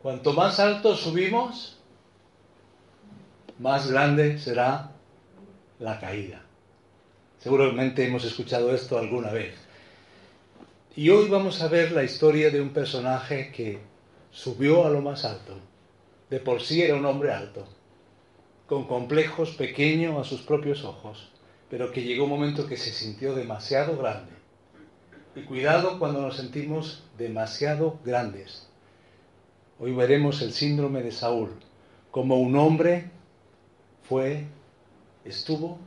Cuanto más alto subimos, más grande será la caída. Seguramente hemos escuchado esto alguna vez. Y hoy vamos a ver la historia de un personaje que subió a lo más alto. De por sí era un hombre alto, con complejos pequeño a sus propios ojos, pero que llegó un momento que se sintió demasiado grande y cuidado cuando nos sentimos demasiado grandes. Hoy veremos el síndrome de Saúl, como un hombre fue, estuvo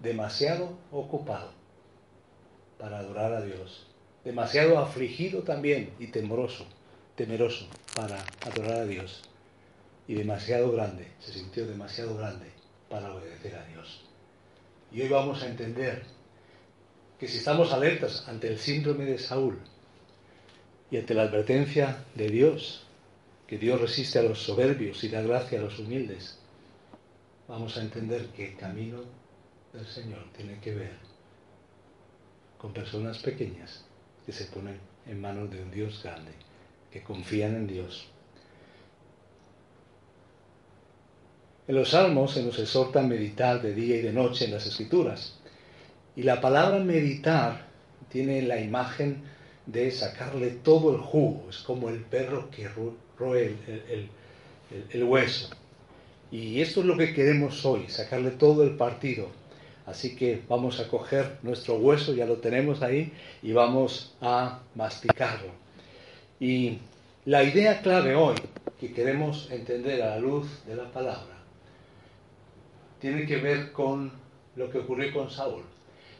demasiado ocupado para adorar a Dios, demasiado afligido también y temoroso, temeroso para adorar a Dios, y demasiado grande, se sintió demasiado grande para obedecer a Dios. Y hoy vamos a entender que si estamos alertas ante el síndrome de Saúl y ante la advertencia de Dios, que Dios resiste a los soberbios y da gracia a los humildes, vamos a entender que el camino del Señor tiene que ver con personas pequeñas que se ponen en manos de un Dios grande, que confían en Dios. En los salmos se nos exhorta a meditar de día y de noche en las escrituras y la palabra meditar tiene la imagen de sacarle todo el jugo, es como el perro que roe el, hueso. Y esto es lo que queremos hoy, sacarle todo el partido. Así que vamos a coger nuestro hueso, ya lo tenemos ahí, y vamos a masticarlo. Y la idea clave hoy que queremos entender a la luz de la palabra tiene que ver con lo que ocurrió con Saúl.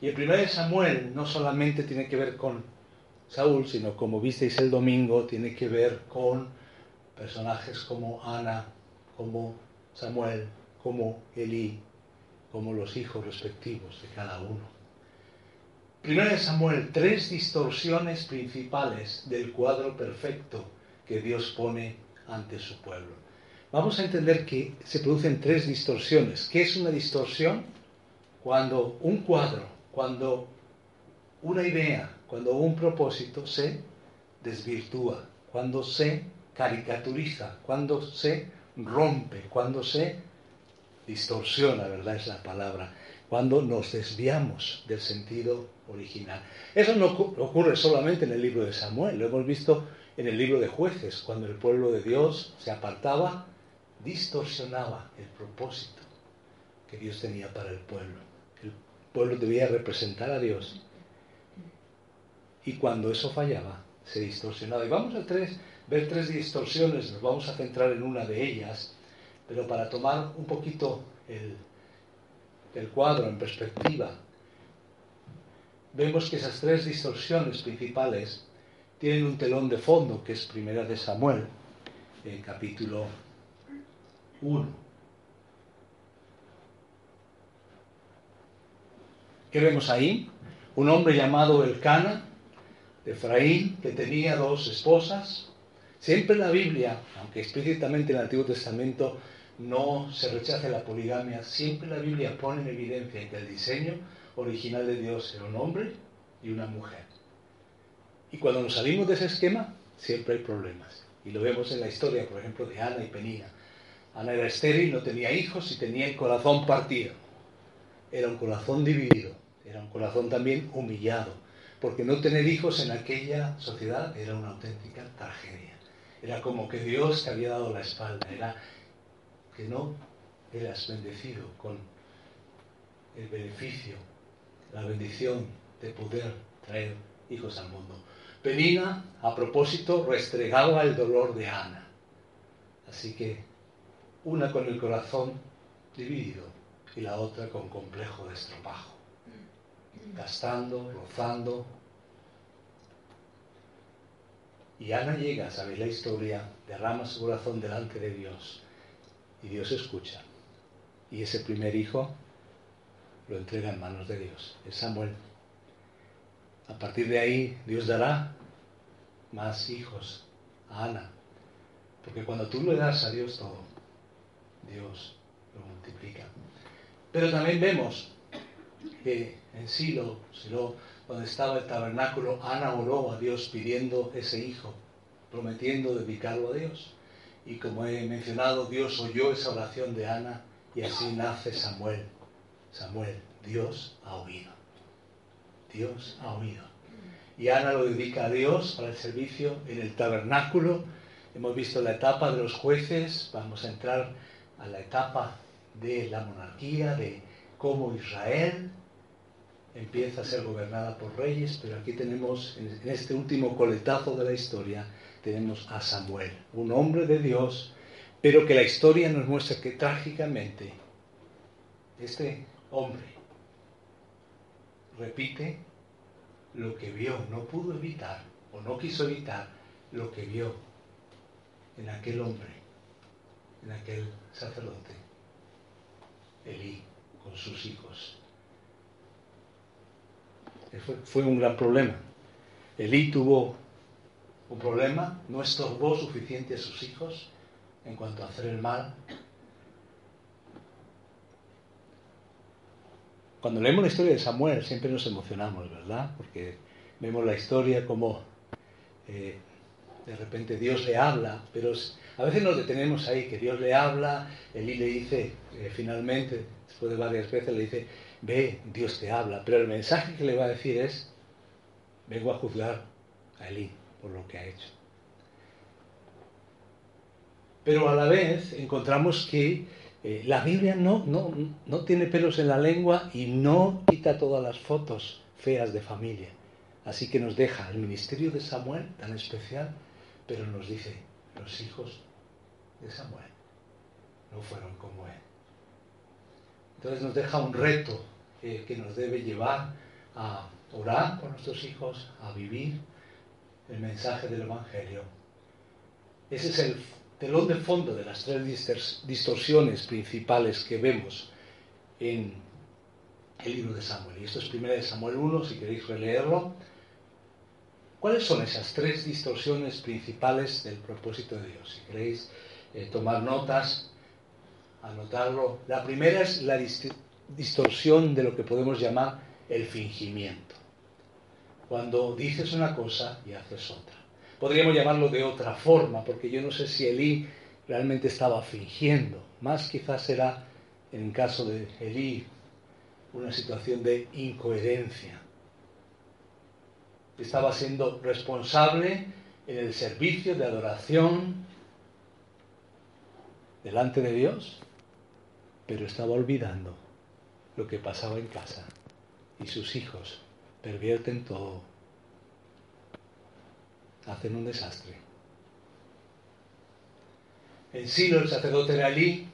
Y el primer de Samuel no solamente tiene que ver con Saúl, sino como visteis el domingo, tiene que ver con personajes como Ana, como Samuel, como Elí, como los hijos respectivos de cada uno. Primero de Samuel, tres distorsiones principales del cuadro perfecto que Dios pone ante su pueblo. Vamos a entender que se producen tres distorsiones. ¿Qué es una distorsión? Cuando un cuadro cuando una idea, cuando un propósito se desvirtúa, cuando se caricaturiza, cuando se rompe, cuando se distorsiona, ¿verdad? Es la palabra, cuando nos desviamos del sentido original. Eso no ocurre solamente en el libro de Samuel, lo hemos visto en el libro de jueces, cuando el pueblo de Dios se apartaba, distorsionaba el propósito que Dios tenía para el pueblo pueblo debía representar a Dios. Y cuando eso fallaba, se distorsionaba. Y vamos a tres, ver tres distorsiones, nos vamos a centrar en una de ellas, pero para tomar un poquito el, el cuadro en perspectiva, vemos que esas tres distorsiones principales tienen un telón de fondo, que es Primera de Samuel, en capítulo 1. ¿Qué vemos ahí? Un hombre llamado Elcana, de Efraín, que tenía dos esposas. Siempre la Biblia, aunque explícitamente en el Antiguo Testamento no se rechace la poligamia, siempre la Biblia pone en evidencia que el diseño original de Dios era un hombre y una mujer. Y cuando nos salimos de ese esquema, siempre hay problemas. Y lo vemos en la historia, por ejemplo, de Ana y Penina. Ana era estéril, no tenía hijos y tenía el corazón partido. Era un corazón dividido. Era un corazón también humillado, porque no tener hijos en aquella sociedad era una auténtica tragedia. Era como que Dios te había dado la espalda, era que no eras bendecido con el beneficio, la bendición de poder traer hijos al mundo. Penina, a propósito, restregaba el dolor de Ana. Así que una con el corazón dividido y la otra con complejo de estropajo gastando, rozando. Y Ana llega, sabéis la historia, derrama su corazón delante de Dios y Dios escucha. Y ese primer hijo lo entrega en manos de Dios, es Samuel. A partir de ahí Dios dará más hijos a Ana, porque cuando tú le das a Dios todo, Dios lo multiplica. Pero también vemos que en Silo, Silo donde estaba el tabernáculo, Ana oró a Dios pidiendo ese hijo, prometiendo dedicarlo a Dios. Y como he mencionado, Dios oyó esa oración de Ana y así nace Samuel. Samuel, Dios ha oído. Dios ha oído. Y Ana lo dedica a Dios para el servicio en el tabernáculo. Hemos visto la etapa de los jueces, vamos a entrar a la etapa de la monarquía, de cómo Israel empieza a ser gobernada por reyes, pero aquí tenemos, en este último coletazo de la historia, tenemos a Samuel, un hombre de Dios, pero que la historia nos muestra que trágicamente este hombre repite lo que vio, no pudo evitar o no quiso evitar lo que vio en aquel hombre, en aquel sacerdote, Elí, con sus hijos. Fue, un gran problema. Elí tuvo un problema, no estorbó suficiente a sus hijos en cuanto a hacer el mal. Cuando leemos la historia de Samuel siempre nos emocionamos, ¿verdad? Porque vemos la historia como eh, de repente Dios le habla, pero a veces nos detenemos ahí, que Dios le habla, Elí le dice, eh, finalmente, después de varias veces, le dice, ve, Dios te habla, pero el mensaje que le va a decir es, vengo a juzgar a Elí por lo que ha hecho. Pero a la vez encontramos que eh, la Biblia no, no, no tiene pelos en la lengua y no quita todas las fotos feas de familia. Así que nos deja el ministerio de Samuel tan especial, pero nos dice, los hijos de Samuel no fueron como él. Entonces nos deja un reto que nos debe llevar a orar por nuestros hijos, a vivir el mensaje del Evangelio. Ese es el telón de fondo de las tres distorsiones principales que vemos en el libro de Samuel. Y esto es 1 de Samuel 1, si queréis releerlo. ¿Cuáles son esas tres distorsiones principales del propósito de Dios? Si queréis eh, tomar notas, anotarlo. La primera es la distorsión de lo que podemos llamar el fingimiento cuando dices una cosa y haces otra. Podríamos llamarlo de otra forma, porque yo no sé si Elí realmente estaba fingiendo. Más quizás era, en caso de Elí, una situación de incoherencia. Estaba siendo responsable en el servicio de adoración delante de Dios, pero estaba olvidando lo que pasaba en casa y sus hijos pervierten todo, hacen un desastre. En Silo el sacerdote era Elí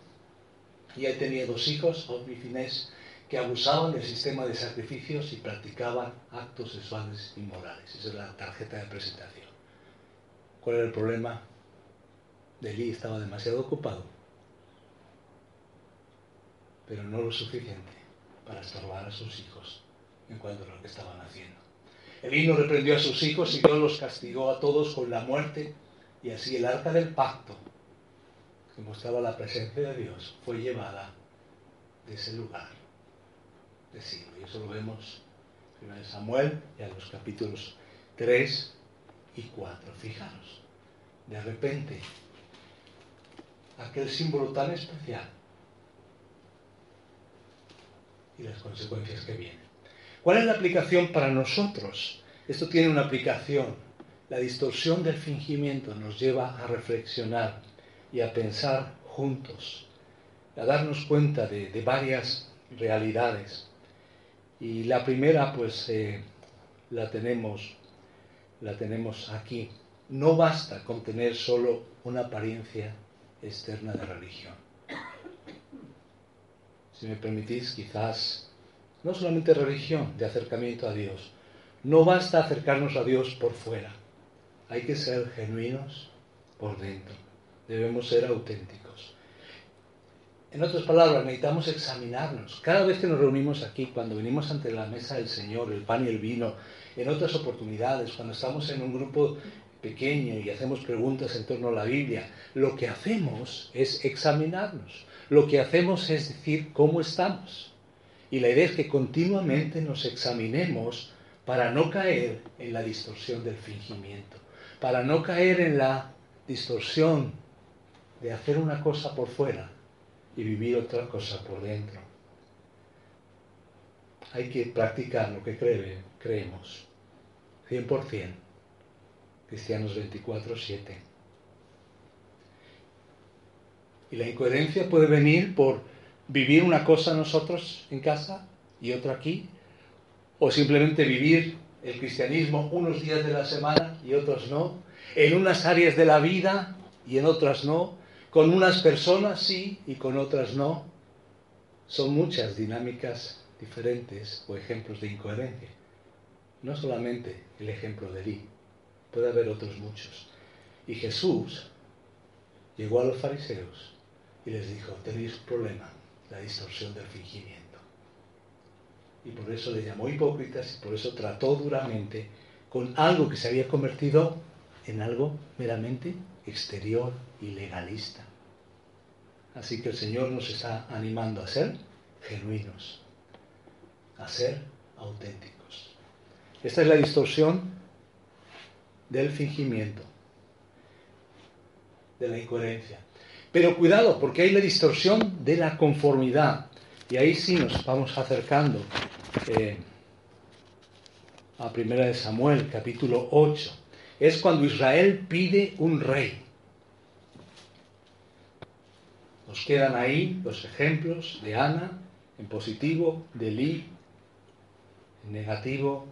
y él tenía dos hijos, Ofni y que abusaban del sistema de sacrificios y practicaban actos sexuales inmorales. Esa es la tarjeta de presentación. ¿Cuál era el problema? De Elí estaba demasiado ocupado, pero no lo suficiente para estorbar a sus hijos en cuanto a lo que estaban haciendo. El himno reprendió a sus hijos y Dios los castigó a todos con la muerte y así el arca del pacto, que mostraba la presencia de Dios, fue llevada de ese lugar de siglo. Y eso lo vemos en Samuel y en los capítulos 3 y 4. Fijaros, de repente, aquel símbolo tan especial y las consecuencias que vienen. ¿Cuál es la aplicación para nosotros? Esto tiene una aplicación. La distorsión del fingimiento nos lleva a reflexionar y a pensar juntos, a darnos cuenta de, varias realidades. Y la primera, pues, eh, la, tenemos, la tenemos aquí. No basta con tener solo una apariencia externa de religión. Si me permitís, quizás no solamente religión, de acercamiento a Dios. No basta acercarnos a Dios por fuera. hay que ser genuinos por dentro. Debemos ser auténticos. En otras palabras, necesitamos examinarnos. Cada vez que nos reunimos aquí, cuando venimos ante la mesa del Señor, el pan y el vino, en otras oportunidades, cuando estamos en un grupo pequeño y hacemos preguntas en torno a la Biblia, lo que hacemos es examinarnos. Lo que hacemos es decir cómo estamos. Y la idea es que continuamente nos examinemos para no caer en la distorsión del fingimiento, para no caer en la distorsión de hacer una cosa por fuera y vivir otra cosa por dentro. Hay que practicar lo que creemos, 100%, Cristianos 24-7. Y la incoherencia puede venir por vivir una cosa nosotros en casa y otra aquí, o simplemente vivir el cristianismo unos días de la semana y otros no, en unas áreas de la vida y en otras no, con unas personas sí y con otras no. Son muchas dinámicas diferentes o ejemplos de incoherencia. No solamente el ejemplo de Lee, puede haber otros muchos. Y Jesús llegó a los fariseos y les dijo, tenéis problema, la distorsión del fingimiento. Y por eso le llamó hipócritas y por eso trató duramente con algo que se había convertido en algo meramente exterior y legalista. Así que el Señor nos está animando a ser genuinos, a ser auténticos. Esta es la distorsión del fingimiento, de la incoherencia. Pero cuidado, porque hay la distorsión de la conformidad. Y ahí sí nos vamos acercando eh, a Primera de Samuel, capítulo 8. Es cuando Israel pide un rey. Nos quedan ahí los ejemplos de Ana en positivo, de Lee en negativo,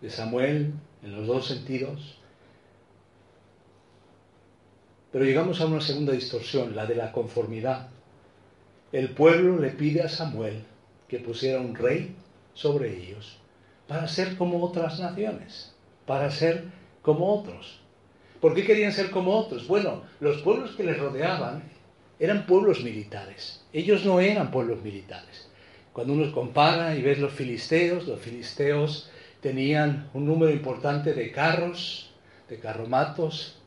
de Samuel en los dos sentidos. Pero llegamos a una segunda distorsión, la de la conformidad. El pueblo le pide a Samuel que pusiera un rey sobre ellos para ser como otras naciones, para ser como otros. ¿Por qué querían ser como otros? Bueno, los pueblos que les rodeaban eran pueblos militares. Ellos no eran pueblos militares. Cuando uno compara y ves los filisteos, los filisteos tenían un número importante de carros, de carromatos,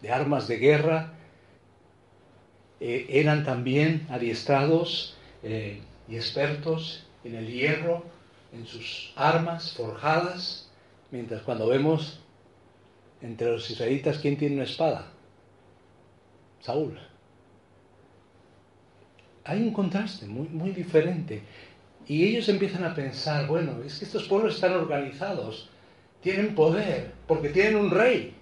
de armas de guerra. Eh, eran también adiestrados eh, y expertos en el hierro, en sus armas forjadas, mientras cuando vemos entre los israelitas quién tiene una espada, Saúl. Hay un contraste muy, muy diferente. Y ellos empiezan a pensar, bueno, es que estos pueblos están organizados, tienen poder, porque tienen un rey.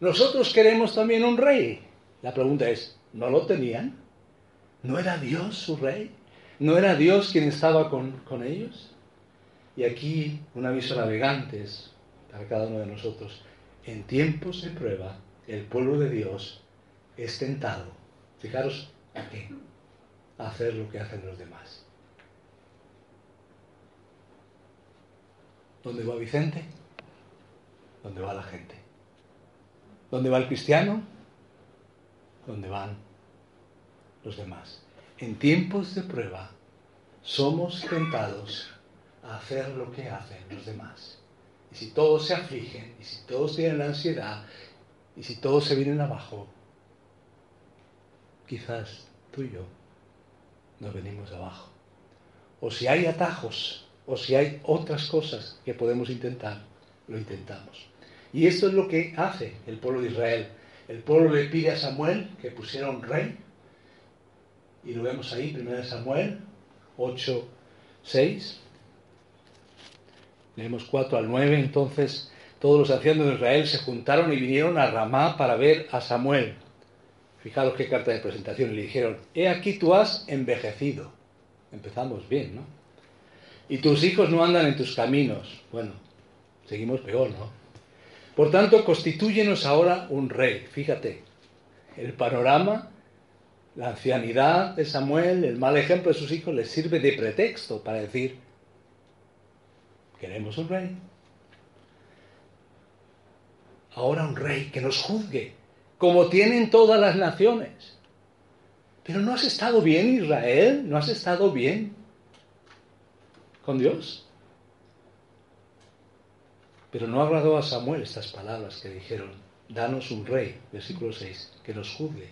Nosotros queremos también un rey. La pregunta es, ¿no lo tenían? ¿No era Dios su rey? ¿No era Dios quien estaba con, con ellos? Y aquí un aviso navegantes para cada uno de nosotros. En tiempos de prueba, el pueblo de Dios es tentado. Fijaros a qué. A hacer lo que hacen los demás. ¿Dónde va Vicente? ¿Dónde va la gente? ¿Dónde va el cristiano? ¿Dónde van los demás? En tiempos de prueba somos tentados a hacer lo que hacen los demás. Y si todos se afligen, y si todos tienen ansiedad, y si todos se vienen abajo, quizás tú y yo nos venimos abajo. O si hay atajos, o si hay otras cosas que podemos intentar, lo intentamos. Y esto es lo que hace el pueblo de Israel. El pueblo le pide a Samuel que pusiera un rey. Y lo vemos ahí, 1 Samuel 8, 6. Leemos 4 al 9. Entonces todos los ancianos de Israel se juntaron y vinieron a Ramá para ver a Samuel. Fijaros qué carta de presentación. Le dijeron, he aquí tú has envejecido. Empezamos bien, ¿no? Y tus hijos no andan en tus caminos. Bueno, seguimos peor, ¿no? Por tanto, constitúyenos ahora un rey. Fíjate, el panorama, la ancianidad de Samuel, el mal ejemplo de sus hijos les sirve de pretexto para decir, queremos un rey. ahora un rey que nos juzgue, como tienen todas las naciones. Pero no has estado bien, Israel, no has estado bien con Dios. Pero no agradó a Samuel estas palabras que dijeron, danos un rey, versículo 6, que nos juzgue.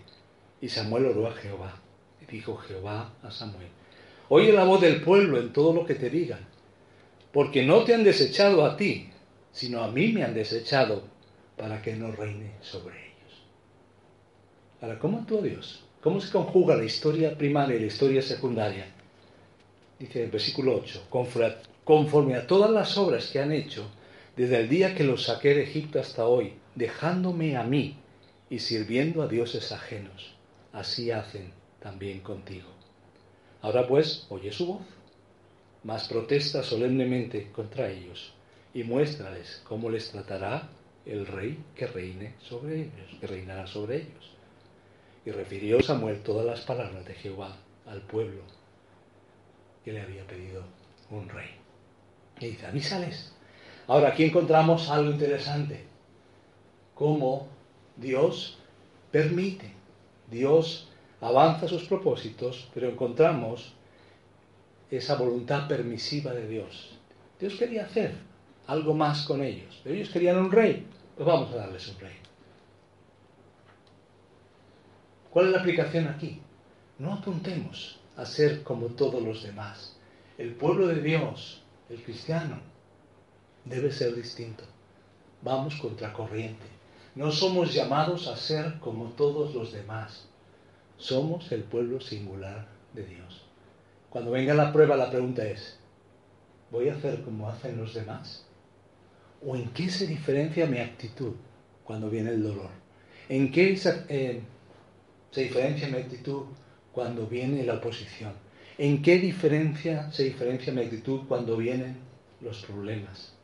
Y Samuel oró a Jehová. Y dijo Jehová a Samuel, oye la voz del pueblo en todo lo que te digan, porque no te han desechado a ti, sino a mí me han desechado para que no reine sobre ellos. Ahora, ¿cómo actúa Dios? ¿Cómo se conjuga la historia primaria y la historia secundaria? Dice el versículo 8, conforme a todas las obras que han hecho desde el día que los saqué de Egipto hasta hoy, dejándome a mí y sirviendo a dioses ajenos. Así hacen también contigo. Ahora pues, oye su voz, mas protesta solemnemente contra ellos y muéstrales cómo les tratará el rey que reine sobre ellos, que reinará sobre ellos. Y refirió Samuel todas las palabras de Jehová al pueblo que le había pedido un rey. Y dice, avísales. Ahora aquí encontramos algo interesante, cómo Dios permite, Dios avanza sus propósitos, pero encontramos esa voluntad permisiva de Dios. Dios quería hacer algo más con ellos, pero ellos querían un rey, pues vamos a darles un rey. ¿Cuál es la aplicación aquí? No apuntemos a ser como todos los demás. El pueblo de Dios, el cristiano, debe ser distinto. Vamos contracorriente. No somos llamados a ser como todos los demás. Somos el pueblo singular de Dios. Cuando venga la prueba, la pregunta es, ¿voy a hacer como hacen los demás? ¿O en qué se diferencia mi actitud cuando viene el dolor? ¿En qué eh, se diferencia mi actitud cuando viene la oposición? ¿En qué diferencia se diferencia mi actitud cuando vienen los problemas?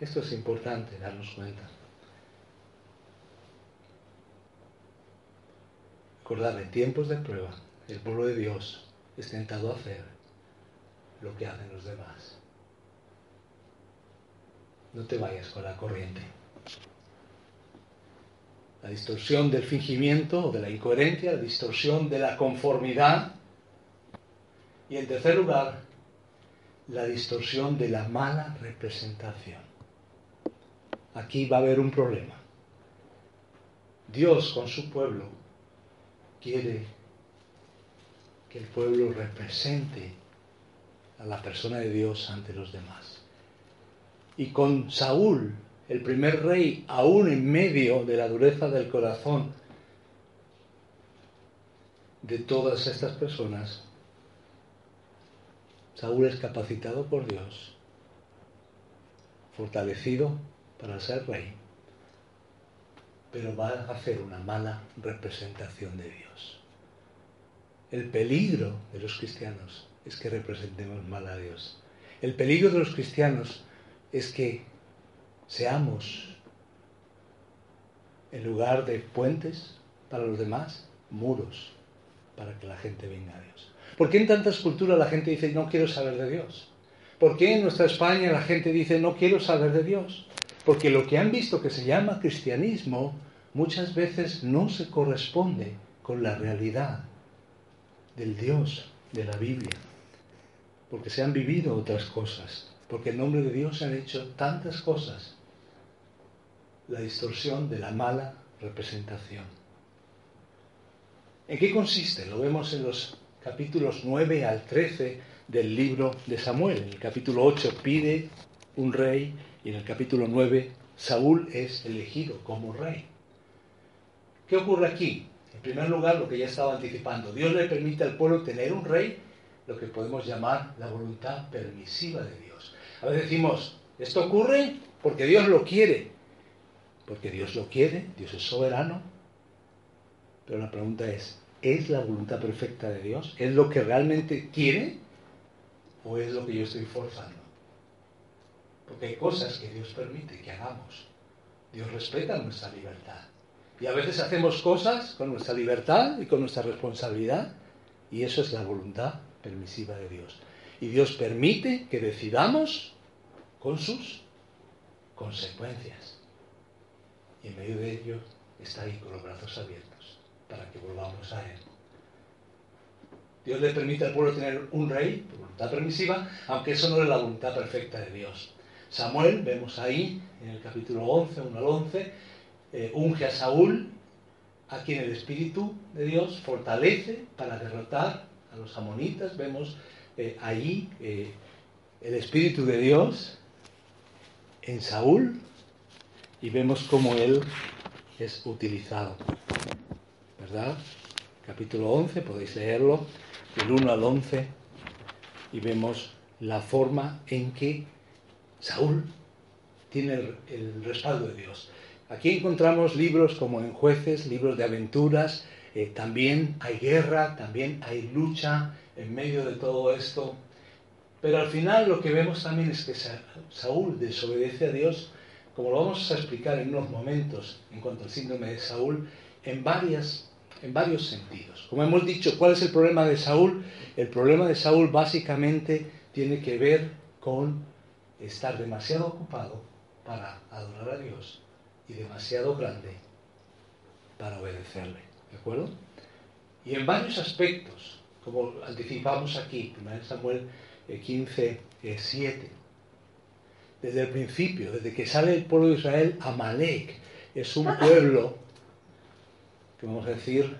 Esto es importante darnos cuenta. Recordad, en tiempos de prueba, el pueblo de Dios es tentado a hacer lo que hacen los demás. No te vayas con la corriente la distorsión del fingimiento o de la incoherencia, la distorsión de la conformidad y en tercer lugar, la distorsión de la mala representación. Aquí va a haber un problema. Dios con su pueblo quiere que el pueblo represente a la persona de Dios ante los demás. Y con Saúl el primer rey, aún en medio de la dureza del corazón de todas estas personas, Saúl es capacitado por Dios, fortalecido para ser rey, pero va a hacer una mala representación de Dios. El peligro de los cristianos es que representemos mal a Dios. El peligro de los cristianos es que seamos, en lugar de puentes para los demás, muros para que la gente venga a Dios. ¿Por qué en tantas culturas la gente dice no quiero saber de Dios? ¿Por qué en nuestra España la gente dice no quiero saber de Dios? Porque lo que han visto que se llama cristianismo muchas veces no se corresponde con la realidad del Dios de la Biblia. Porque se han vivido otras cosas. Porque en nombre de Dios se han hecho tantas cosas la distorsión de la mala representación. ¿En qué consiste? Lo vemos en los capítulos 9 al 13 del libro de Samuel. En el capítulo 8 pide un rey y en el capítulo 9 Saúl es elegido como rey. ¿Qué ocurre aquí? En primer lugar, lo que ya estaba anticipando, Dios le permite al pueblo tener un rey, lo que podemos llamar la voluntad permisiva de Dios. A veces decimos, esto ocurre porque Dios lo quiere, porque Dios lo quiere, Dios es soberano. Pero la pregunta es, ¿es la voluntad perfecta de Dios? ¿Es lo que realmente quiere? ¿O es lo que yo estoy forzando? Porque hay cosas que Dios permite que hagamos. Dios respeta nuestra libertad. Y a veces hacemos cosas con nuestra libertad y con nuestra responsabilidad. Y eso es la voluntad permisiva de Dios. Y Dios permite que decidamos con sus consecuencias. Y en medio de ello está ahí con los brazos abiertos para que volvamos a Él. Dios le permite al pueblo tener un rey, voluntad permisiva, aunque eso no es la voluntad perfecta de Dios. Samuel, vemos ahí en el capítulo 11, 1 al 11, eh, unge a Saúl, a quien el Espíritu de Dios fortalece para derrotar a los amonitas. Vemos eh, ahí eh, el Espíritu de Dios en Saúl y vemos cómo él es utilizado. ¿Verdad? Capítulo 11, podéis leerlo, del 1 al 11, y vemos la forma en que Saúl tiene el, respaldo de Dios. Aquí encontramos libros como en jueces, libros de aventuras, eh, también hay guerra, también hay lucha en medio de todo esto. Pero al final lo que vemos también es que Saúl desobedece a Dios, como lo vamos a explicar en unos momentos en cuanto al síndrome de Saúl, en, varias, en varios sentidos. Como hemos dicho, ¿cuál es el problema de Saúl? El problema de Saúl básicamente tiene que ver con estar demasiado ocupado para adorar a Dios y demasiado grande para obedecerle. ¿De acuerdo? Y en varios aspectos, como anticipamos aquí, 1 Samuel 15, eh, 7. Eh, desde el principio, desde que sale el pueblo de Israel, Amalek es un pueblo, que vamos a decir,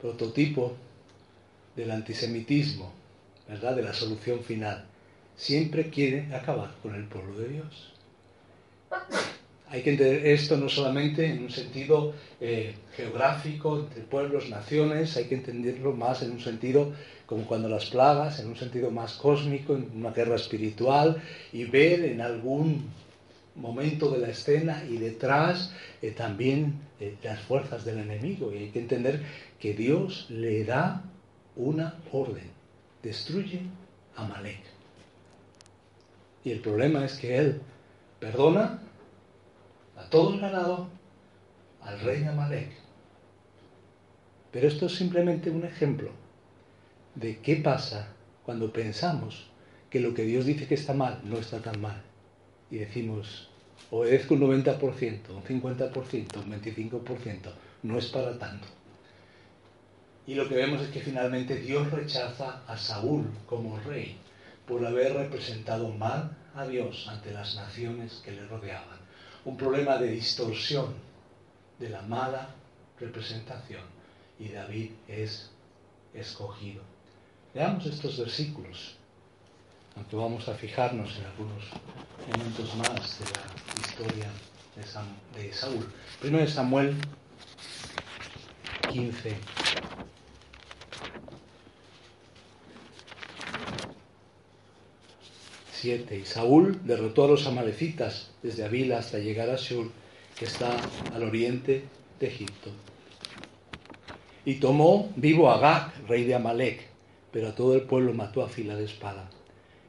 prototipo del antisemitismo, ¿verdad? De la solución final. Siempre quiere acabar con el pueblo de Dios. Hay que entender esto no solamente en un sentido eh, geográfico, entre pueblos, naciones, hay que entenderlo más en un sentido como cuando las plagas, en un sentido más cósmico, en una guerra espiritual, y ver en algún momento de la escena y detrás eh, también eh, las fuerzas del enemigo. Y hay que entender que Dios le da una orden, destruye a Malek. Y el problema es que Él perdona a todo el ganado, al rey Amalek. Pero esto es simplemente un ejemplo de qué pasa cuando pensamos que lo que Dios dice que está mal no está tan mal. Y decimos, obedezco un 90%, un 50%, un 25%, no es para tanto. Y lo que vemos es que finalmente Dios rechaza a Saúl como rey por haber representado mal a Dios ante las naciones que le rodeaban. Un problema de distorsión de la mala representación. Y David es escogido. Veamos estos versículos, aunque vamos a fijarnos en algunos momentos más de la historia de, Saúl. Primero de Samuel 15. Y Saúl derrotó a los amalecitas desde Avila hasta llegar a Shur, que está al oriente de Egipto. Y tomó vivo a Gag, rey de Amalek, pero a todo el pueblo mató a fila de espada.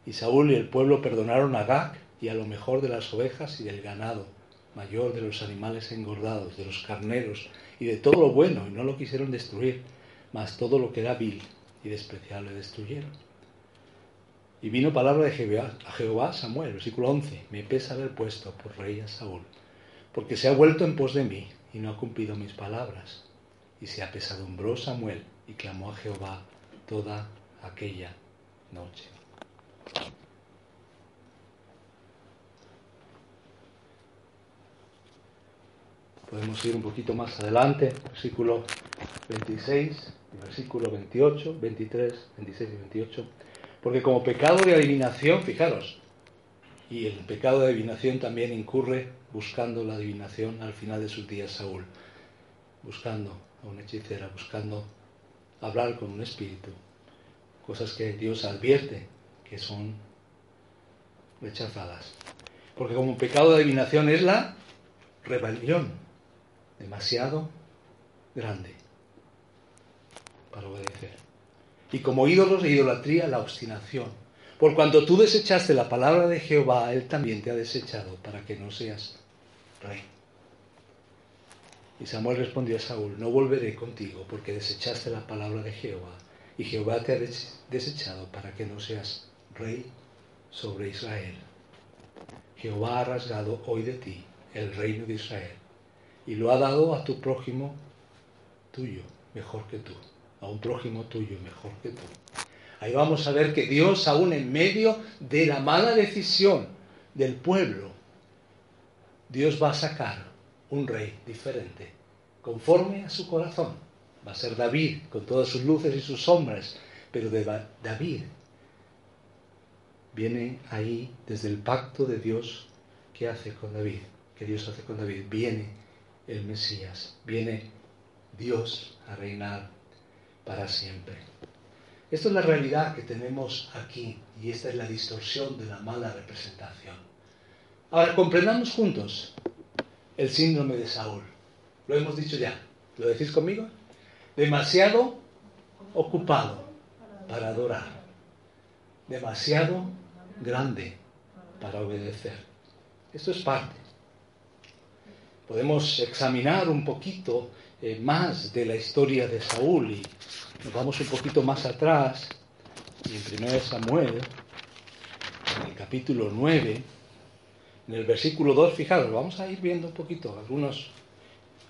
Y Saúl y el pueblo perdonaron a Gag y a lo mejor de las ovejas y del ganado, mayor de los animales engordados, de los carneros y de todo lo bueno, y no lo quisieron destruir, mas todo lo que era vil y despreciable destruyeron. Y vino palabra de Jehová, a Jehová Samuel, versículo 11, me pesa haber puesto por rey a Saúl, porque se ha vuelto en pos de mí y no ha cumplido mis palabras. Y se apesadumbró Samuel y clamó a Jehová toda aquella noche. Podemos ir un poquito más adelante, versículo 26, versículo 28, 23, 26 y 28. Porque como pecado de adivinación, fijaros, y el pecado de adivinación también incurre buscando la adivinación al final de sus días Saúl, buscando a una hechicera, buscando hablar con un espíritu, cosas que Dios advierte que son rechazadas. Porque como pecado de adivinación es la rebelión, demasiado grande para obedecer. Y como ídolos de idolatría, la obstinación. Por cuanto tú desechaste la palabra de Jehová, Él también te ha desechado para que no seas rey. Y Samuel respondió a Saúl, no volveré contigo porque desechaste la palabra de Jehová y Jehová te ha desechado para que no seas rey sobre Israel. Jehová ha rasgado hoy de ti el reino de Israel y lo ha dado a tu prójimo tuyo, mejor que tú, a un prójimo tuyo, mejor que tú. Ahí vamos a ver que Dios, aún en medio de la mala decisión del pueblo, Dios va a sacar un rey diferente, conforme a su corazón. Va a ser David, con todas sus luces y sus sombras, pero David viene ahí desde el pacto de Dios que hace con David, que Dios hace con David, viene el Mesías, viene Dios a reinar para siempre. Esto es la realidad que tenemos aquí y esta es la distorsión de la mala representación. Ahora, comprendamos juntos el síndrome de Saúl. Lo hemos dicho ya. ¿Lo decís conmigo? Demasiado ocupado para adorar. Demasiado grande para obedecer. Esto es parte. Podemos examinar un poquito eh, más de la historia de Saúl y nos vamos un poquito más atrás y en 1 Samuel, en el capítulo 9, en el versículo 2, fijaros, vamos a ir viendo un poquito, algunos,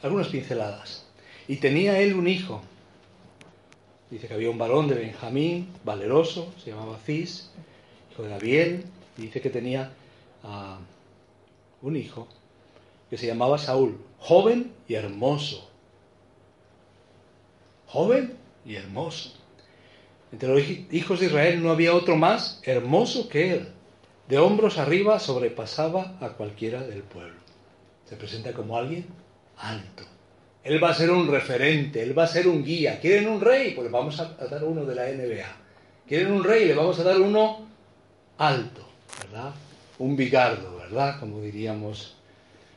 algunas pinceladas. Y tenía él un hijo. Dice que había un varón de Benjamín, valeroso, se llamaba Cis, hijo de Abiel, dice que tenía uh, un hijo que se llamaba Saúl, joven y hermoso. Joven y hermoso. Entre los hijos de Israel no había otro más hermoso que él de hombros arriba sobrepasaba a cualquiera del pueblo. Se presenta como alguien alto. Él va a ser un referente, él va a ser un guía. ¿Quieren un rey? Pues vamos a, dar uno de la NBA. ¿Quieren un rey? Le vamos a dar uno alto, ¿verdad? Un bigardo, ¿verdad? Como diríamos,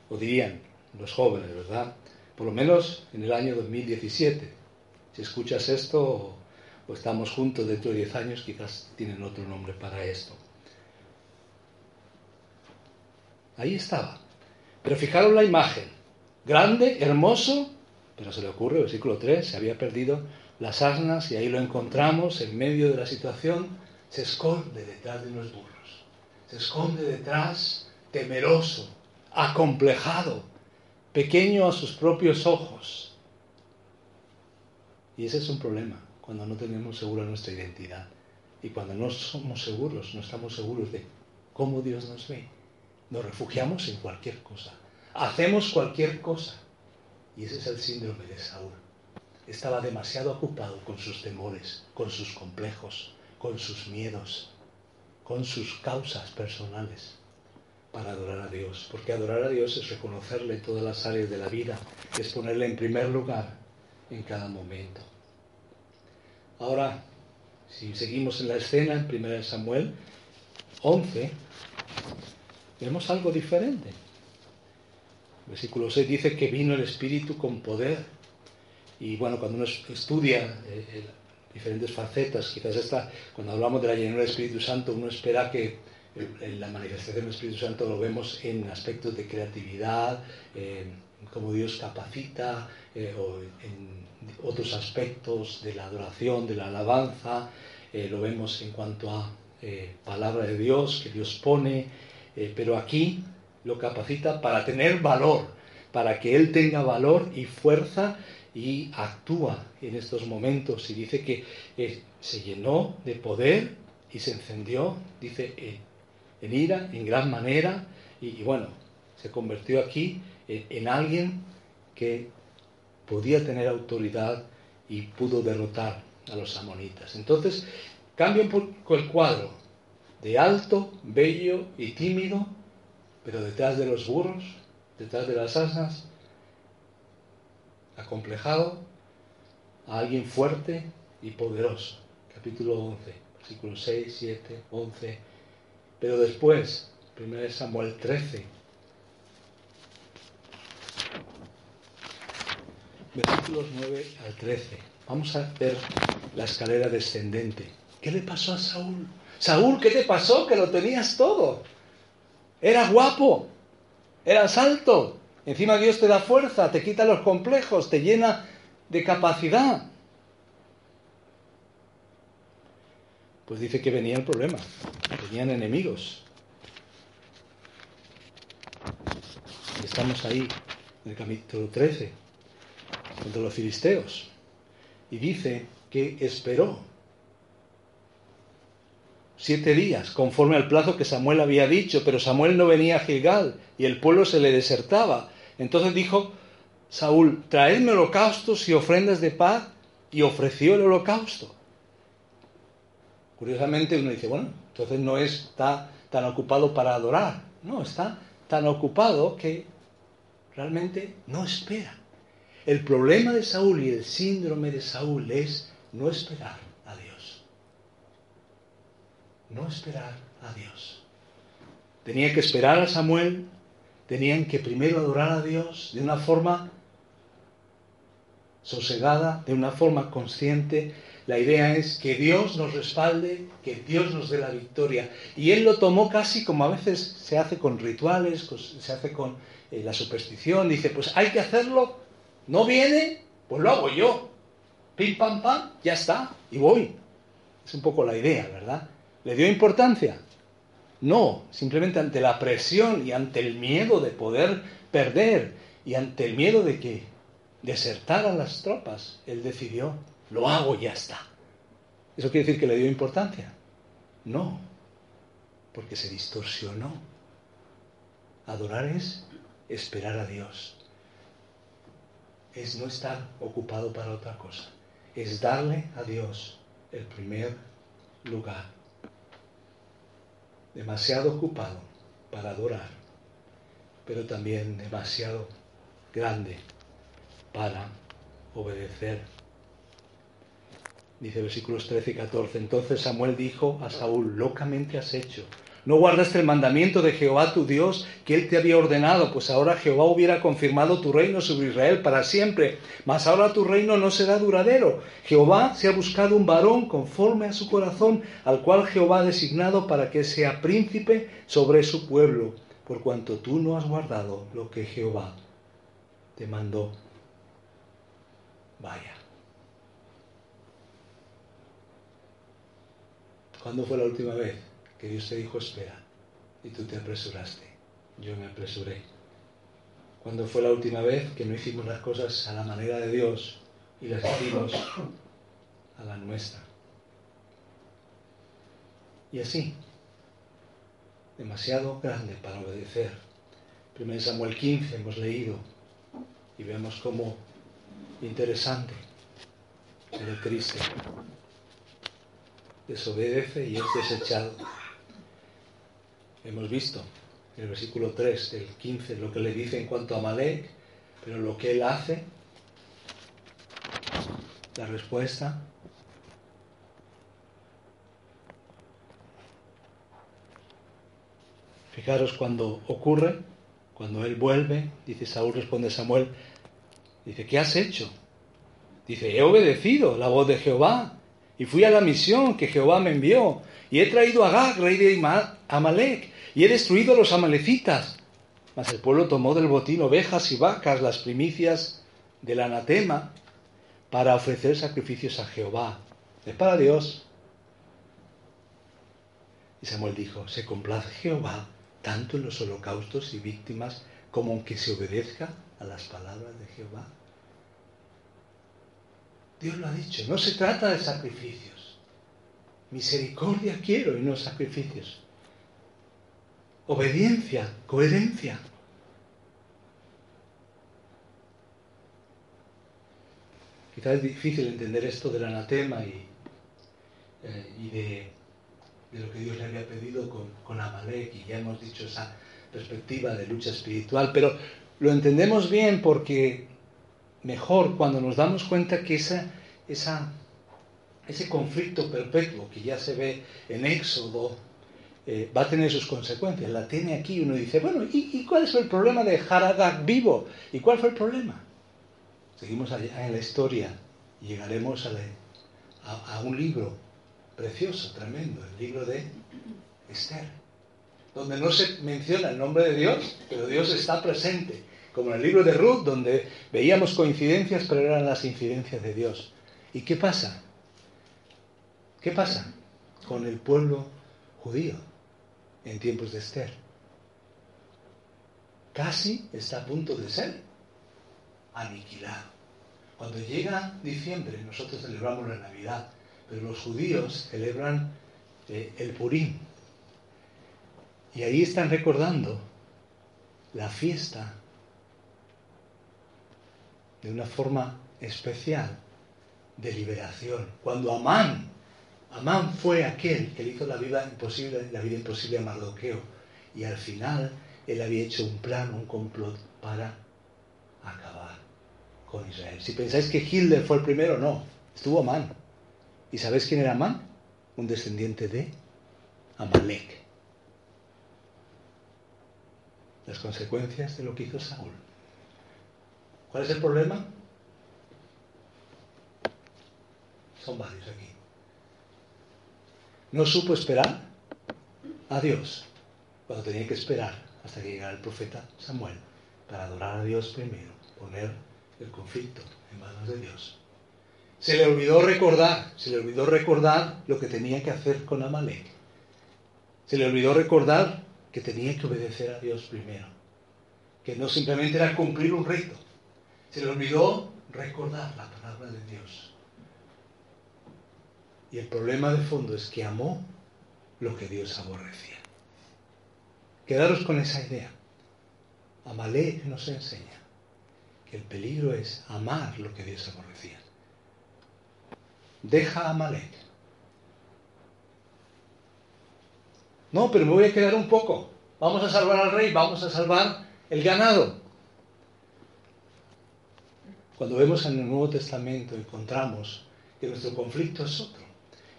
o dirían los jóvenes, ¿verdad? Por lo menos en el año 2017. Si escuchas esto o, estamos juntos dentro de 10 años, quizás tienen otro nombre para esto. Ahí estaba. Pero fijaros la imagen. Grande, hermoso, pero se le ocurre, versículo 3, se había perdido las asnas y ahí lo encontramos en medio de la situación. Se esconde detrás de los burros. Se esconde detrás, temeroso, acomplejado, pequeño a sus propios ojos. Y ese es un problema, cuando no tenemos segura nuestra identidad. Y cuando no somos seguros, no estamos seguros de cómo Dios nos ve. Nos refugiamos en cualquier cosa. Hacemos cualquier cosa. Y ese es el síndrome de Saúl. Estaba demasiado ocupado con sus temores, con sus complejos, con sus miedos, con sus causas personales para adorar a Dios. Porque adorar a Dios es reconocerle todas las áreas de la vida, es ponerle en primer lugar en cada momento. Ahora, si seguimos en la escena, en 1 Samuel 11, vemos algo diferente. versículo 6 dice que vino el Espíritu con poder. Y bueno, cuando uno estudia eh, eh, diferentes facetas, quizás esta, cuando hablamos de la llenura del Espíritu Santo, uno espera que eh, la manifestación del Espíritu Santo lo vemos en aspectos de creatividad, como Dios capacita, o en otros aspectos de la adoración, de la alabanza, lo vemos en cuanto a palabra de Dios que Dios pone eh, pero aquí lo capacita para tener valor, para que Él tenga valor y fuerza y actúa en estos momentos. Y dice que eh, se llenó de poder y se encendió, dice, eh, en ira, en gran manera, y, bueno, se convirtió aquí en alguien que podía tener autoridad y pudo derrotar a los amonitas. Entonces, cambia un poco el cuadro de alto, bello y tímido, pero detrás de los burros, detrás de las asnas, acomplejado a alguien fuerte y poderoso. Capítulo 11, versículos 6, 7, 11. Pero después, 1 Samuel 13, versículos 9 al 13. Vamos a ver la escalera descendente. ¿Qué le pasó a Saúl? Saúl, ¿qué te pasó? Que lo tenías todo. Era guapo, eras alto. Encima Dios te da fuerza, te quita los complejos, te llena de capacidad. Pues dice que venía el problema, venían enemigos. estamos ahí, en el capítulo 13, contra los filisteos. Y dice que esperó siete días, conforme al plazo que Samuel había dicho, pero Samuel no venía a Gilgal y el pueblo se le desertaba. Entonces dijo Saúl, traedme holocaustos y ofrendas de paz, y ofreció el holocausto. Curiosamente uno dice, bueno, entonces no está tan ocupado para adorar, no, está tan ocupado que realmente no espera. El problema de Saúl y el síndrome de Saúl es no esperar a Dios. No esperar a Dios. Tenía que esperar a Samuel, tenían que primero adorar a Dios de una forma sosegada, de una forma consciente. La idea es que Dios nos respalde, que Dios nos dé la victoria. Y él lo tomó casi como a veces se hace con rituales, se hace con eh, la superstición. Dice, pues hay que hacerlo, no viene, pues lo hago yo. Pim, pam, pam, ya está, y voy. Es un poco la idea, ¿verdad? ¿Le dio importancia? No, simplemente ante la presión y ante el miedo de poder perder y ante el miedo de que desertar a las tropas, él decidió, lo hago y ya está. ¿Eso quiere decir que le dio importancia? No, porque se distorsionó. Adorar es esperar a Dios. Es no estar ocupado para otra cosa. Es darle a Dios el primer lugar. Demasiado ocupado para adorar, pero también demasiado grande para obedecer. Dice versículos 13 y 14. Entonces Samuel dijo a Saúl, locamente has hecho. No guardaste el mandamiento de Jehová tu Dios que él te había ordenado, pues ahora Jehová hubiera confirmado tu reino sobre Israel para siempre, mas ahora tu reino no será duradero. Jehová se ha buscado un varón conforme a su corazón, al cual Jehová ha designado para que sea príncipe sobre su pueblo, por cuanto tú no has guardado lo que Jehová te mandó. Vaya. ¿Cuándo fue la última vez que Dios te dijo espera y tú te apresuraste? Yo me apresuré. ¿Cuándo fue la última vez que no hicimos las cosas a la manera de Dios y las hicimos a la nuestra? Y así, demasiado grande para obedecer. Primero Samuel 15 hemos leído y vemos cómo interesante, pero triste. Desobedece y es desechado. Hemos visto en el versículo 3 del 15 lo que le dice en cuanto a Malek, pero lo que él hace, la respuesta. Fijaros cuando ocurre, cuando él vuelve, dice Saúl, responde Samuel, Dice, ¿qué has hecho? Dice, he obedecido la voz de Jehová y fui a la misión que Jehová me envió y he traído a Gag, rey de Amalek, y he destruido a los amalecitas. Mas el pueblo tomó del botín ovejas y vacas, las primicias del anatema, para ofrecer sacrificios a Jehová. Es para Dios. Y Samuel dijo, se complace Jehová tanto en los holocaustos y víctimas como en que se obedezca a las palabras de Jehová. Dios lo ha dicho, no se trata de sacrificios. Misericordia quiero y no sacrificios. Obediencia, coherencia. Quizás es difícil entender esto del anatema y, eh, y de, lo que Dios le había pedido con, con Amalek, y ya hemos dicho esa perspectiva de lucha espiritual, pero lo entendemos bien porque mejor cuando nos damos cuenta que esa, esa, ese conflicto perpetuo que ya se ve en Éxodo eh, va a tener sus consecuencias. La tiene aquí uno dice, bueno, ¿y, cuál es el problema de Haradak vivo? ¿Y cuál fue el problema? Seguimos allá en la historia y llegaremos a, a un libro precioso, tremendo, el libro de Esther, donde no se menciona el nombre de Dios, pero Dios está presente como en el libro de Ruth, donde veíamos coincidencias, pero eran las incidencias de Dios. ¿Y qué pasa? ¿Qué pasa con el pueblo judío en tiempos de Esther? casi está a punto de ser aniquilado. Cuando llega diciembre, nosotros celebramos la Navidad, pero los judíos celebran eh, el Purim. Y ahí están recordando la fiesta de una forma especial de liberación. Cuando Amán, Amán fue aquel que le hizo la vida imposible, la vida imposible a Mardoqueo, y al final él había hecho un plan, un complot para acabar con Israel. Si pensáis que Hitler fue el primero, no, estuvo Amán. ¿Y sabéis quién era Amán? Un descendiente de Amalek. Las consecuencias de lo que hizo Saúl. ¿Cuál es el problema? Son varios aquí. No supo esperar a Dios cuando tenía que esperar hasta que llegara el profeta Samuel para adorar a Dios primero, poner el conflicto en manos de Dios. Se le olvidó recordar, se le olvidó recordar lo que tenía que hacer con Amalek. Se le olvidó recordar que tenía que obedecer a Dios primero, que no simplemente era cumplir un rito. Se le olvidó recordar la palabra de Dios. Y el problema de fondo es que amó lo que Dios aborrecía. Quedaros con esa idea. Amalek nos enseña que el peligro es amar lo que Dios aborrecía. Deja a Amalek. No, pero me voy a quedar un poco. Vamos a salvar al rey, vamos a salvar el ganado. Cuando vemos en el Nuevo Testamento encontramos que nuestro conflicto es otro.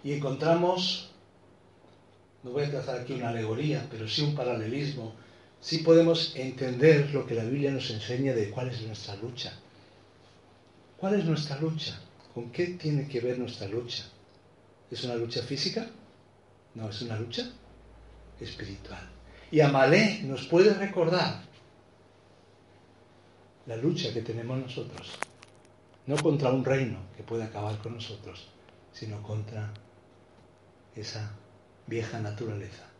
Y encontramos, no voy a trazar aquí una alegoría, pero sí un paralelismo sí podemos entender lo que la Biblia nos enseña de cuál es nuestra lucha. ¿Cuál es nuestra lucha? ¿Con qué tiene que ver nuestra lucha? ¿Es una lucha física? No, es una lucha espiritual. Y Amalé nos puede recordar la lucha que tenemos nosotros. No contra un reino que puede acabar con nosotros, sino contra esa vieja naturaleza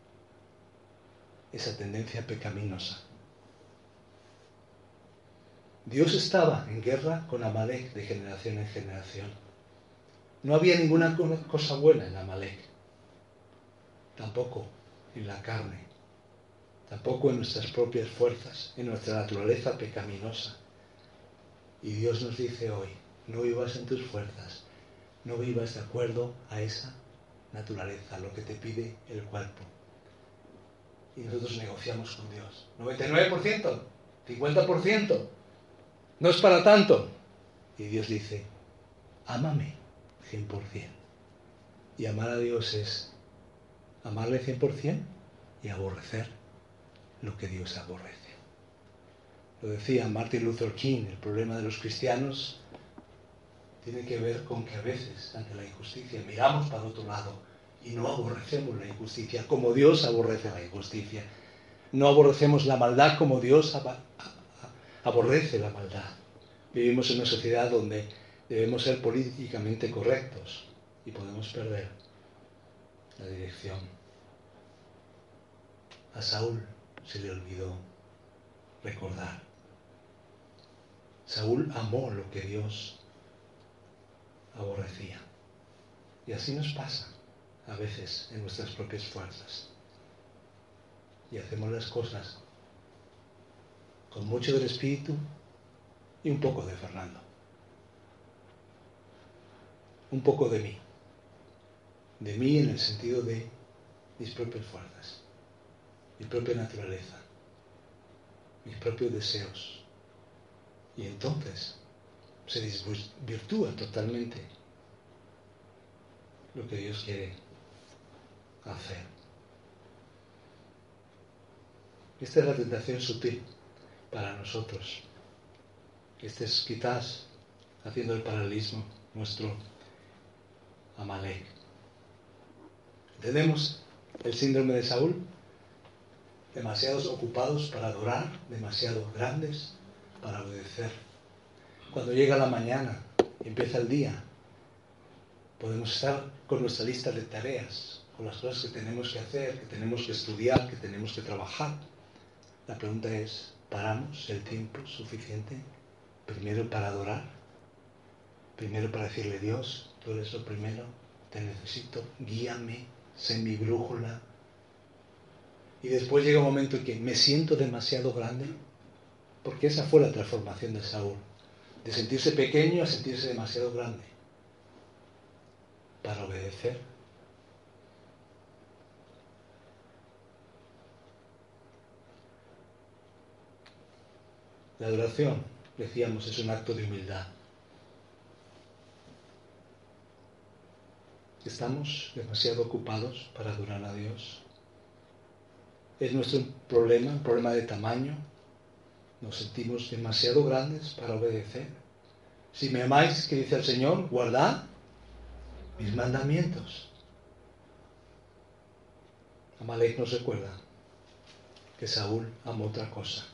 esa tendencia pecaminosa. Dios estaba en guerra con Amalek de generación en generación. No había ninguna cosa buena en Amalek, tampoco en la carne, tampoco en nuestras propias fuerzas, en nuestra naturaleza pecaminosa. Y Dios nos dice hoy, no vivas en tus fuerzas, no vivas de acuerdo a esa naturaleza, lo que te pide el cuerpo y nosotros negociamos con Dios. 99%, 50%, no es para tanto. Y Dios dice, ámame 100%. Y amar a Dios es amarle 100% y aborrecer lo que Dios aborrece. Lo decía Martin Luther King, el problema de los cristianos tiene que ver con que a veces, ante la injusticia, miramos para otro lado y no aborrecemos la injusticia como Dios aborrece la injusticia. No aborrecemos la maldad como Dios aborrece la maldad. Vivimos en una sociedad donde debemos ser políticamente correctos y podemos perder la dirección. A Saúl se le olvidó recordar. Saúl amó lo que Dios aborrecía. Y así nos pasa a veces en nuestras propias fuerzas. Y hacemos las cosas con mucho del Espíritu y un poco de Fernando. Un poco de mí. De mí en el sentido de mis propias fuerzas, mi propia naturaleza, mis propios deseos. Y entonces se desvirtúa totalmente lo que Dios quiere hacer. Esta es la tentación sutil para nosotros. Este es quizás, haciendo el paralelismo, nuestro Amalek. Tenemos el síndrome de Saúl, demasiados ocupados para adorar, demasiado grandes para obedecer. Cuando llega la mañana, empieza el día, podemos estar con nuestra lista de tareas, con las cosas que tenemos que hacer, que tenemos que estudiar, que tenemos que trabajar. La pregunta es, paramos el tiempo suficiente primero para adorar, primero para decirle Dios, tú eres lo primero, te necesito, guíame, sé mi brújula. Y después llega un momento en que me siento demasiado grande, porque esa fue la transformación de Saúl, de sentirse pequeño a sentirse demasiado grande, para obedecer. La adoración, decíamos, es un acto de humildad. Estamos demasiado ocupados para adorar a Dios. Es nuestro problema, un problema de tamaño. Nos sentimos demasiado grandes para obedecer. Si me amáis, que dice el Señor, guardad mis mandamientos. Amalek nos recuerda que Saúl amó otra cosa.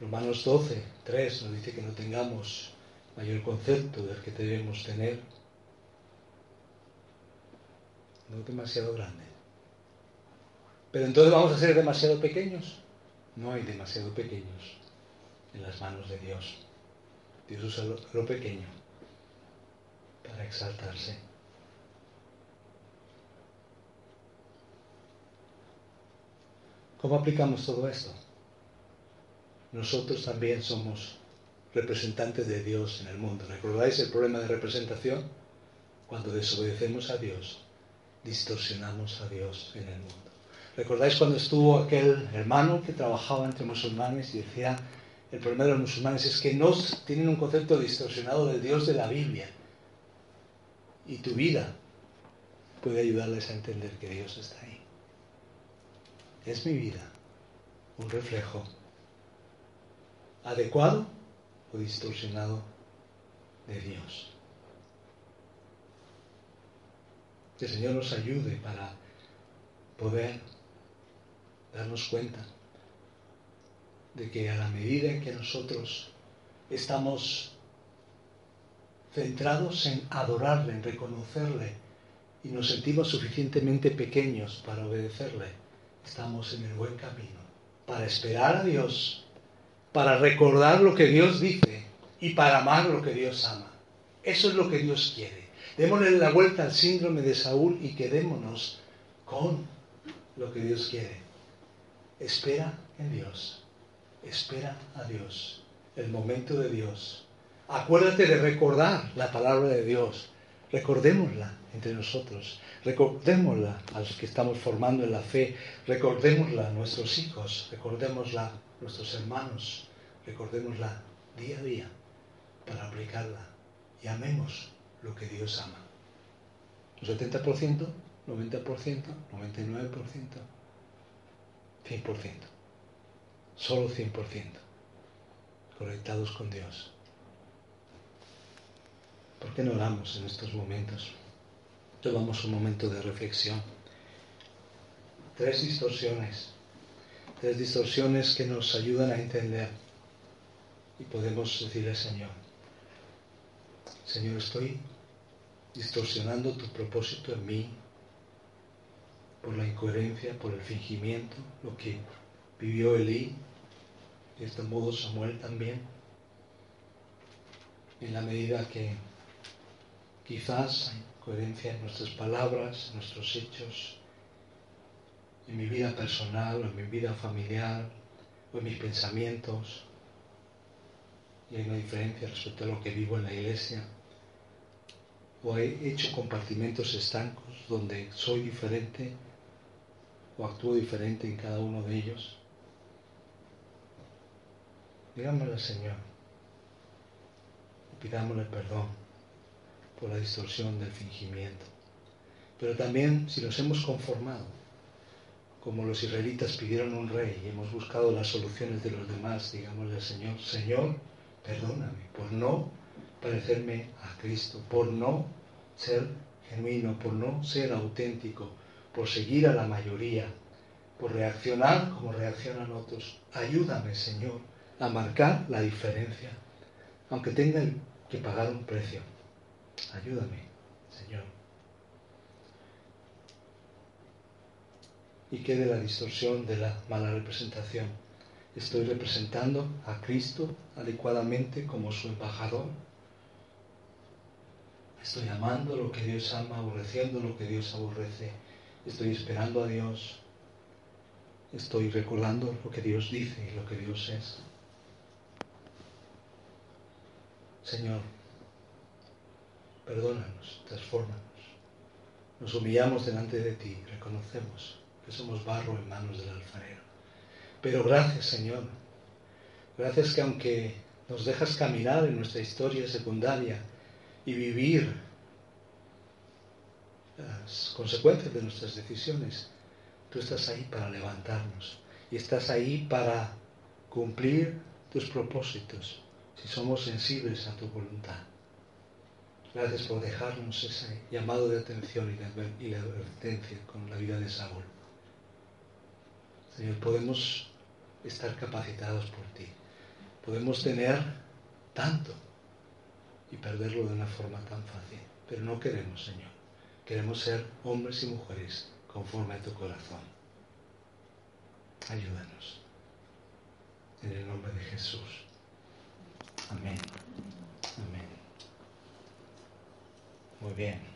Romanos 12, 3 nos dice que no tengamos mayor concepto del que debemos tener, no demasiado grande. Pero entonces vamos a ser demasiado pequeños. No hay demasiado pequeños en las manos de Dios. Dios usa lo, pequeño para exaltarse. ¿Cómo aplicamos todo esto? Nosotros también somos representantes de Dios en el mundo. ¿Recordáis el problema de representación? Cuando desobedecemos a Dios, distorsionamos a Dios en el mundo. ¿Recordáis cuando estuvo aquel hermano que trabajaba entre musulmanes y decía, el problema de los musulmanes es que no tienen un concepto distorsionado del Dios de la Biblia? Y tu vida puede ayudarles a entender que Dios está ahí. Es mi vida un reflejo adecuado distorsionado de Dios. Que el Señor nos ayude para poder darnos cuenta de que a la medida en que nosotros estamos centrados en adorarle, en reconocerle, y nos sentimos suficientemente pequeños para obedecerle, estamos en el buen camino, para esperar a Dios para recordar lo que Dios dice y para amar lo que Dios ama. Eso es lo que Dios quiere. Démosle la vuelta al síndrome de Saúl y quedémonos con lo que Dios quiere. Espera en Dios. Espera a Dios. El momento de Dios. Acuérdate de recordar la palabra de Dios. Recordémosla entre nosotros. Recordémosla a los que estamos formando en la fe. Recordémosla a nuestros hijos. Recordémosla nuestros hermanos, recordémosla día a día para aplicarla y amemos lo que Dios ama. Un 70%, 90%, 99%, 100%. Solo 100%. Conectados con Dios. ¿Por qué no oramos en estos momentos? Tomamos un momento de reflexión. Tres distorsiones tres distorsiones que nos ayudan a entender. Y podemos decirle, Señor, Señor, estoy distorsionando tu propósito en mí por la incoherencia, por el fingimiento, lo que vivió Elí, de este modo Samuel también, en la medida que quizás hay coherencia en nuestras palabras, en nuestros hechos, en mi vida personal o en mi vida familiar o en mis pensamientos. Y hay una diferencia respecto a lo que vivo en la iglesia. O he hecho compartimentos estancos donde soy diferente o actúo diferente en cada uno de ellos. Digámosle al Señor pidámosle perdón por la distorsión del fingimiento. Pero también si nos hemos conformado como los israelitas pidieron un rey y hemos buscado las soluciones de los demás, digámosle al Señor, Señor, perdóname por no parecerme a Cristo, por no ser genuino, por no ser auténtico, por seguir a la mayoría, por reaccionar como reaccionan otros. Ayúdame, Señor, a marcar la diferencia, aunque tenga que pagar un precio. Ayúdame, Señor. y quede la distorsión de la mala representación. Estoy representando a Cristo adecuadamente como su embajador. Estoy amando lo que Dios ama, aborreciendo lo que Dios aborrece. Estoy esperando a Dios. Estoy recordando lo que Dios dice y lo que Dios es. Señor, perdónanos, transfórmanos. Nos humillamos delante de ti, reconocemos que somos barro en manos del alfarero. Pero gracias, Señor. Gracias que aunque nos dejas caminar en nuestra historia secundaria y vivir las consecuencias de nuestras decisiones, tú estás ahí para levantarnos y estás ahí para cumplir tus propósitos si somos sensibles a tu voluntad. Gracias por dejarnos ese llamado de atención y la advertencia con la vida de Saúl. Señor, podemos estar capacitados por ti. Podemos tener tanto y perderlo de una forma tan fácil. Pero no queremos, Señor. Queremos ser hombres y mujeres conforme a tu corazón. Ayúdanos. En el nombre de Jesús. Amén. Amén. Muy bien.